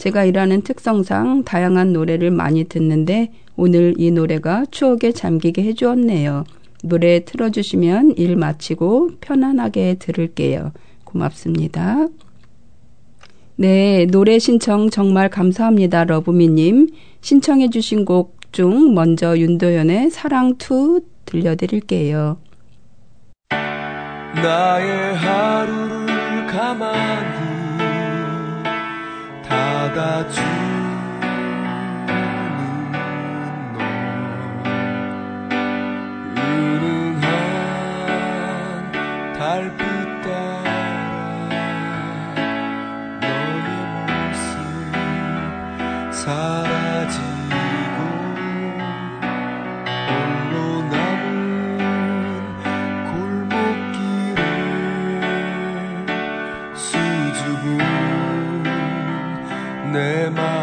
제가 일하는 특성상 다양한 노래를 많이 듣는데 오늘 이 노래가 추억에 잠기게 해주었네요. 노래 틀어주시면 일 마치고 편안하게 들을게요. 고맙습니다. 네, 노래 신청 정말 감사합니다. 러브미님. 신청해주신 곡 중 먼저 윤도현의 사랑2 들려드릴게요. 나의 하루를 가만 히닫 내 마음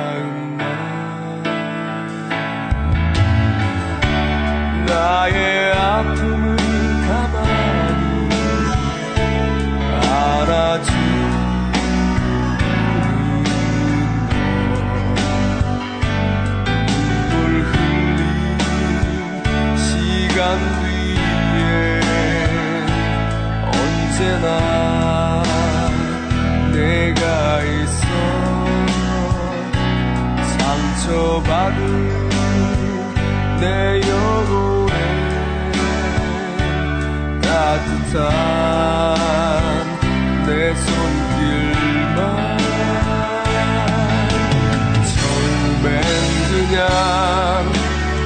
따뜻한 내 손길만. 처음엔 그냥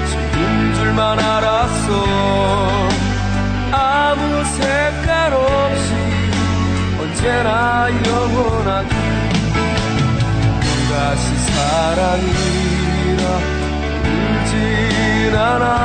지금 줄만 알았어. 아무 색깔 없이 언제나 영원하게. 다시 사랑이라 울진 않아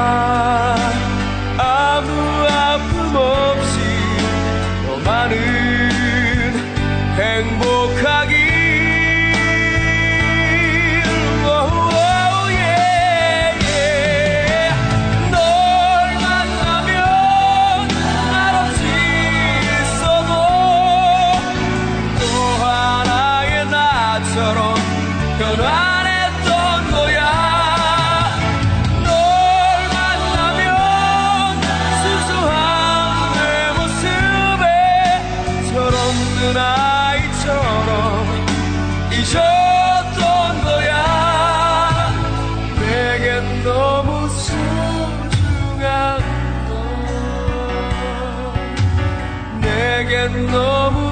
잊었던 거야. 내겐 너무 소중한 너 내겐 너무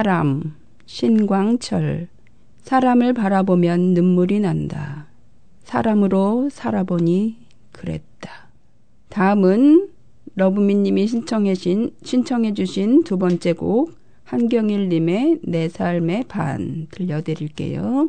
사람, 신광철. 사람을 바라보면 눈물이 난다. 사람으로 살아보니 그랬다. 다음은 러브미님이 신청해신, 신청해주신 두 번째 곡, 한경일님의 내 삶의 반 들려드릴게요.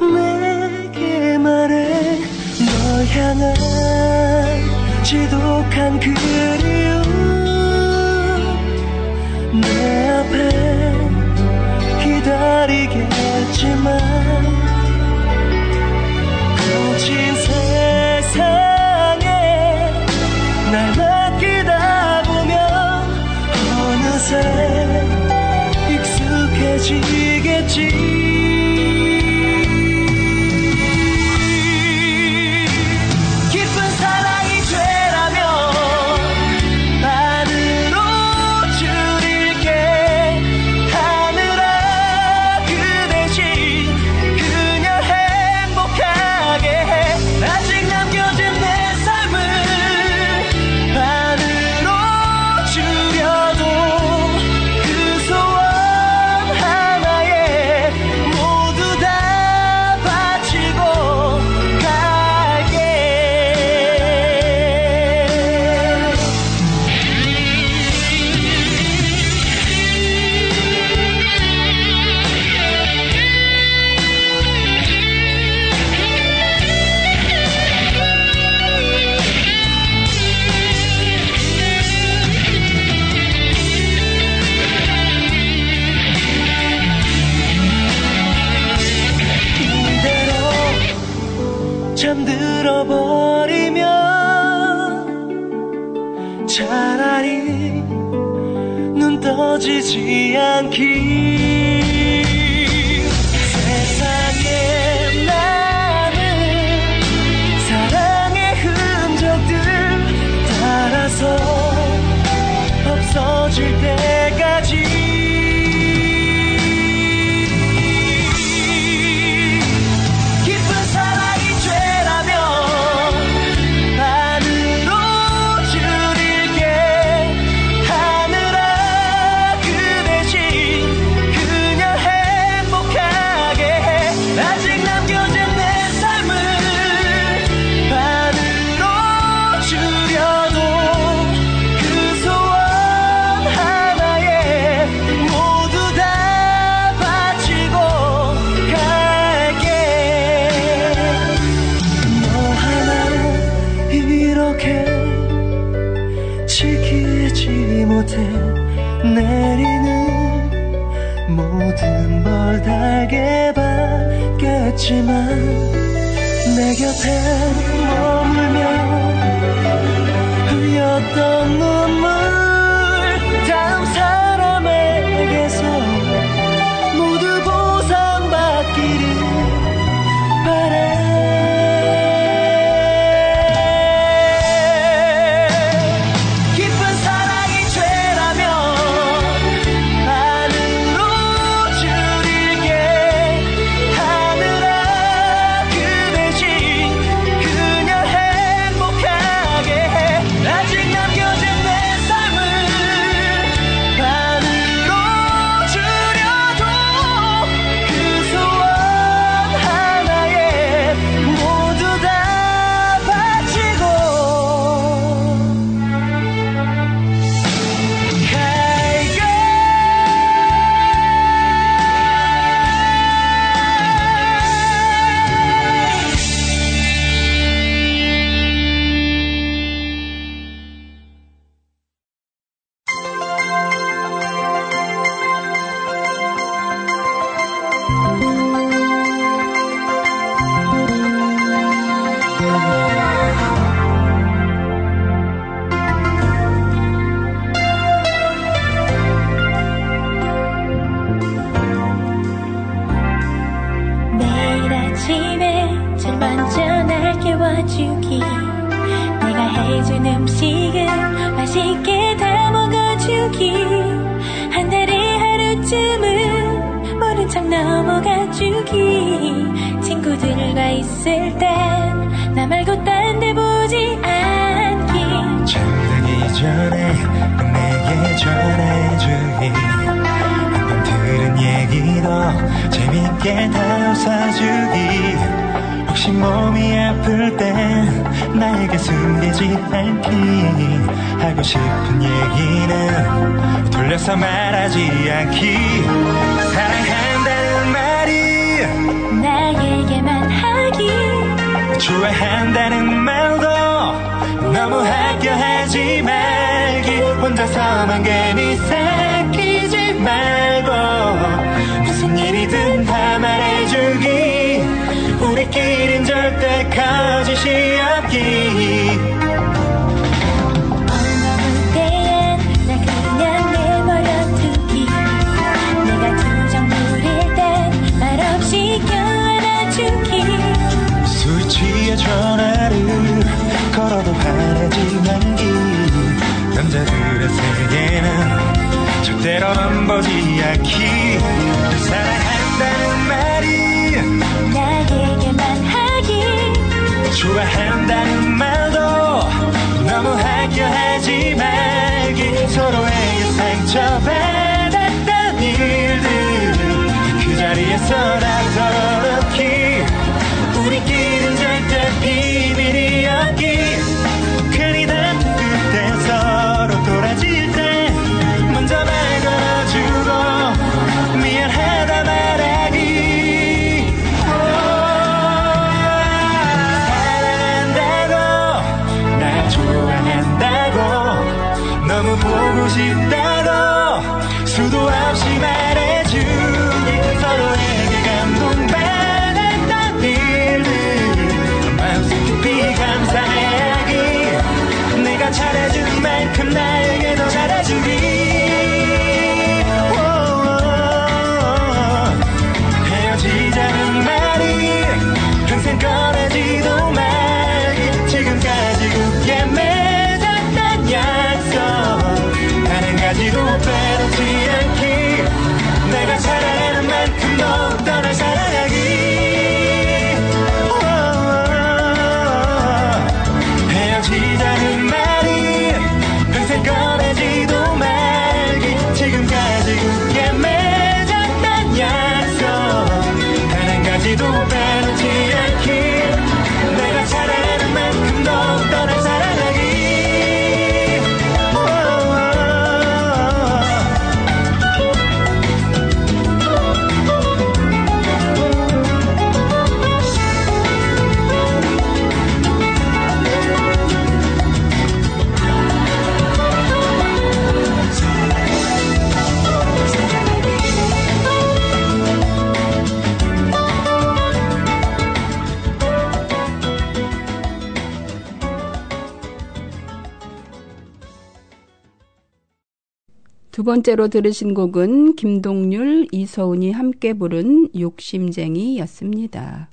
내게 말해. 널 향한 지독한 그리움. 내 앞에 기다리겠지만 없지만 내 곁에 머물며 흘렸던 눈물. 번쩍 넘어가 주기. 친구들과 있을 땐 나 말고 딴 데 보지 않기. 잠들기 전에 내게 전해주기. 한번 들은 얘기도 재밌게 다웃어주기. 혹시 몸이 아플 땐 나에게 숨기지 않기. 하고 싶은 얘기는 돌려서 말하지 않기. 사랑하 나에게만 하기. 좋아한다는 말도 너무 아껴하지 말기. 혼자서만 괜히 삭히지 말고 무슨 일이든 다 말해주기. 우리끼린 절대 거짓이 없기. 두 번째로 들으신 곡은 김동률, 이서운이 함께 부른 욕심쟁이였습니다.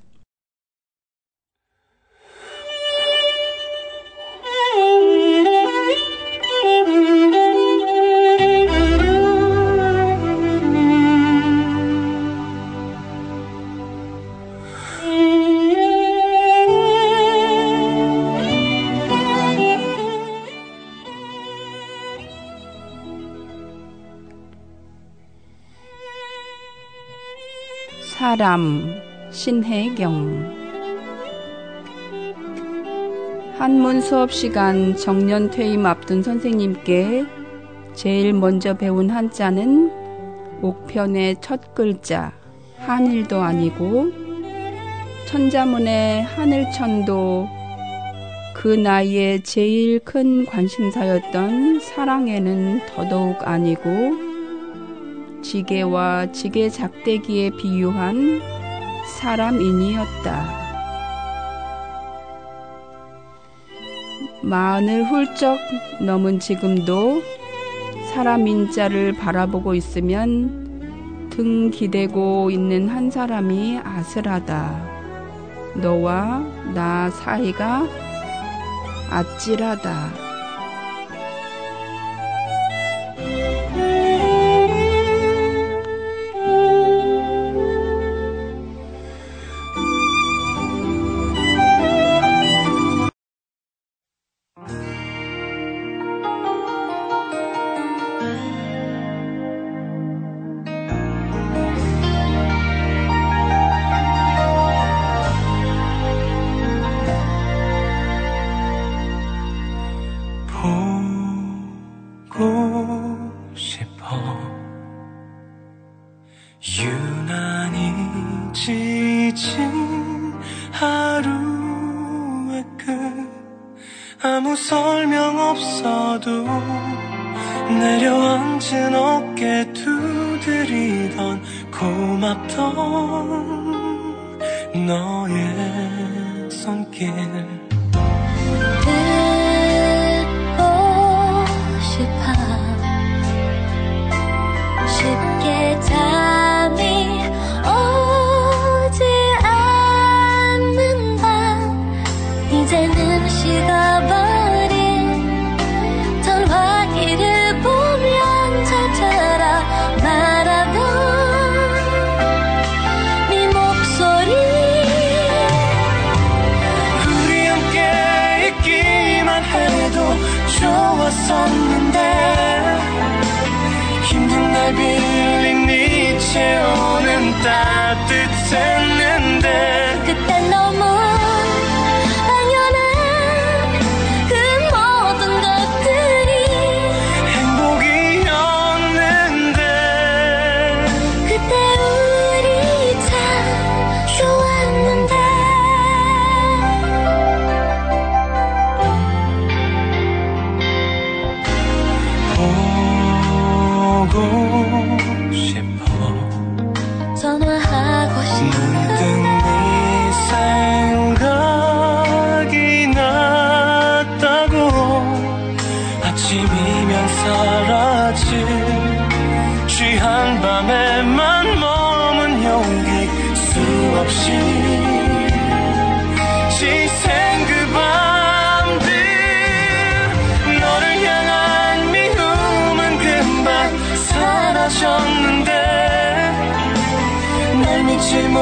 사람 신혜경. 한문 수업 시간 정년 퇴임 앞둔 선생님께 제일 먼저 배운 한자는 옥편의 첫 글자 한일도 아니고 천자문의 하늘천도 그 나이에 제일 큰 관심사였던 사랑에는 더더욱 아니고 지게와 지게 작대기에 비유한 사람인이었다. 마흔을 훌쩍 넘은 지금도 사람인 자를 바라보고 있으면 등 기대고 있는 한 사람이 아슬하다. 너와 나 사이가 아찔하다. 보고 싶어. 유난히 지친 하루의 끝. 아무 설명 없어도 내려앉은 어깨 두드리던 고맙던 너의 손길 아침이면 사라질 취한 밤에만 머문 용기 수없이 지생 그 밤들 너를 향한 미움은 금방 사라졌는데 날 믿지 못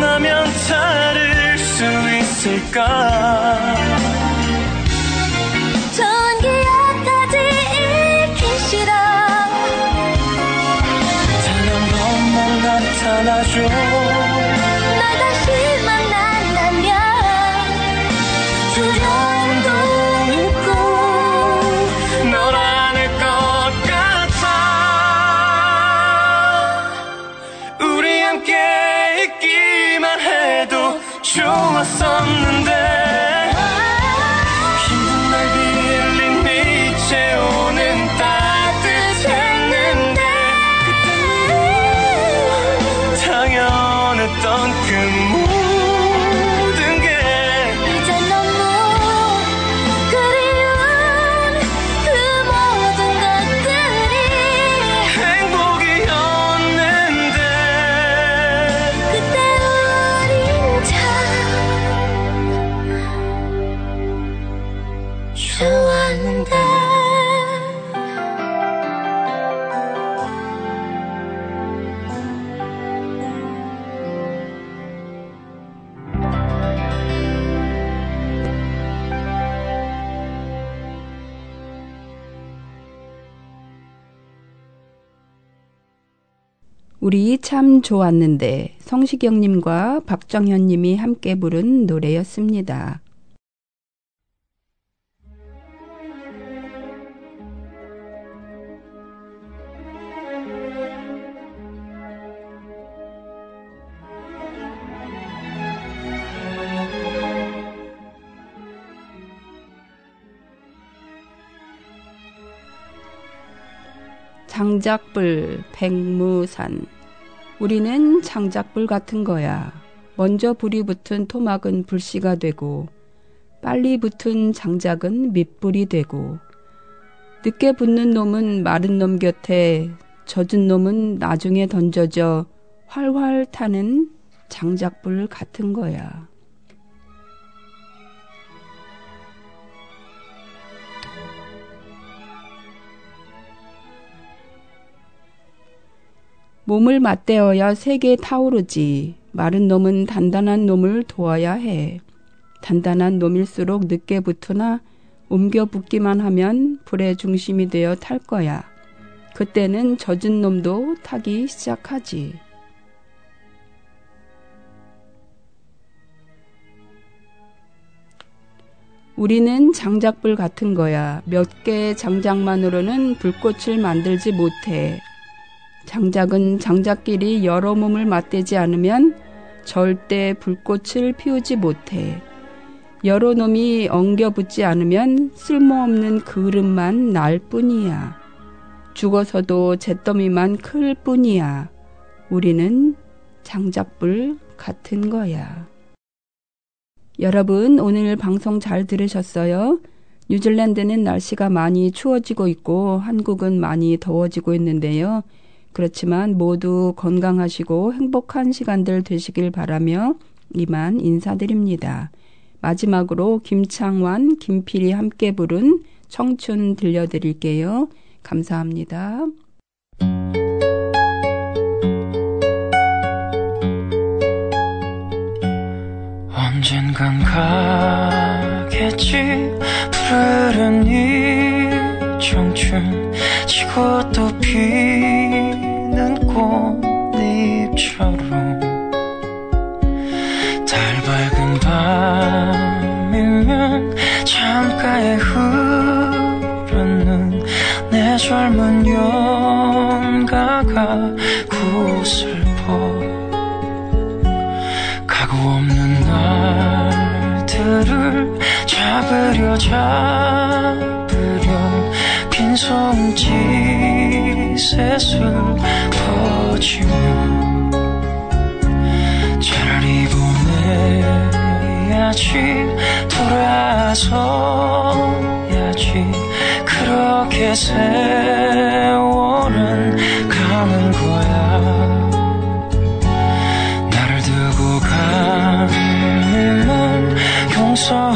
만나면 다를 수 있을까 좋았었는데 우리 참 좋았는데 성시경님과 박정현님이 함께 부른 노래였습니다. 장작불, 백무산. 우리는 장작불 같은 거야. 먼저 불이 붙은 토막은 불씨가 되고, 빨리 붙은 장작은 밑불이 되고, 늦게 붙는 놈은 마른 놈 곁에, 젖은 놈은 나중에 던져져 활활 타는 장작불 같은 거야. 몸을 맞대어야 세게 타오르지. 마른 놈은 단단한 놈을 도와야 해. 단단한 놈일수록 늦게 붙으나 옮겨 붙기만 하면 불의 중심이 되어 탈 거야. 그때는 젖은 놈도 타기 시작하지. 우리는 장작불 같은 거야. 몇 개의 장작만으로는 불꽃을 만들지 못해. 장작은 장작끼리 여러 몸을 맞대지 않으면 절대 불꽃을 피우지 못해. 여러 놈이 엉겨 붙지 않으면 쓸모없는 그릇만 날 뿐이야. 죽어서도 잿더미만 클 뿐이야. 우리는 장작불 같은 거야. 여러분, 오늘 방송 잘 들으셨어요? 뉴질랜드는 날씨가 많이 추워지고 있고 한국은 많이 더워지고 있는데요. 그렇지만 모두 건강하시고 행복한 시간들 되시길 바라며 이만 인사드립니다. 마지막으로 김창완, 김필이 함께 부른 청춘 들려드릴게요. 감사합니다. 언젠간 가겠지 푸르른 이 청춘 지고 또 피 잡으려 빈손짓에 슬퍼지면 차라리 보내야지 돌아서야지 그렇게 세월은 가는 거야. 나를 두고 가님은 용서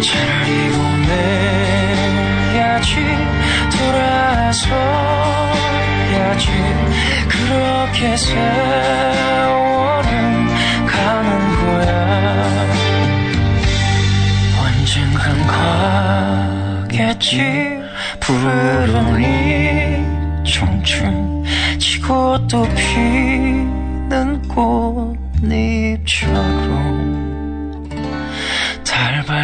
차라리 보내야지 돌아서야지. 그렇게 세월은 가는 거야. 언젠간 가겠지. 푸른 이 청춘 지고 또 피는 꽃